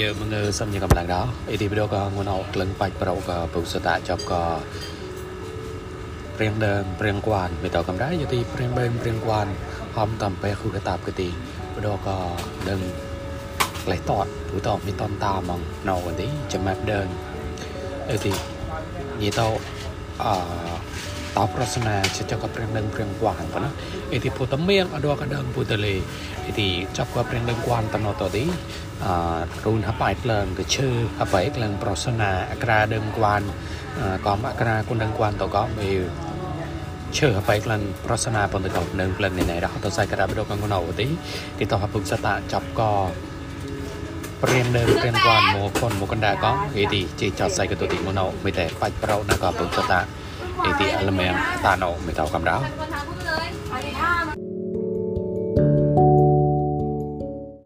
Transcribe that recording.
យើងមកងើសំញកំឡុង đó អីទីវីដេអូក៏ងួនអោក្លឹងបាច់ប្រោក៏ពុសតាចាប់ក៏ព្រៀងដើមព្រៀងគួនមិនតកំដែរយទីព្រៀងបែងព្រៀងគួនហំតំបែគូកតាបកទីវីដេអូក៏ដឹងក្លេះតតព្រោះតមានតនតាហ្មងណៅទីចាំប់ដើមអីទីនិយាយទៅអឺ តោប្រសនាជាចកព្រៀងនឹងព្រៀងគួនប៉ុណ្ណាអីទីពុតមៀងអដកដើមពុតលេអីទីចាប់ក៏ព្រៀងនឹងគួនតណតទីអឺរូនហបៃក្លងក៏ឈើហបៃក្លងប្រសនាអក្រាដឹងគួនក៏អក្រាគុនដឹងគួនតក៏មេឈើហបៃក្លងប្រសនាប៉ុន្តែក៏នឹងក្លងនេះណែរហតសៃក្រាបដកកងណៅទីទីតហពុកសតាចាប់ក៏ព្រៀងដើមព្រៀងគួនមកផុនមកកណ្ដាក៏អីទីជាចតសៃក៏ទីមកណៅមិនតែបាច់ប្រោណាក៏ពុកសតា អីទីអលមែនតាណៅមិ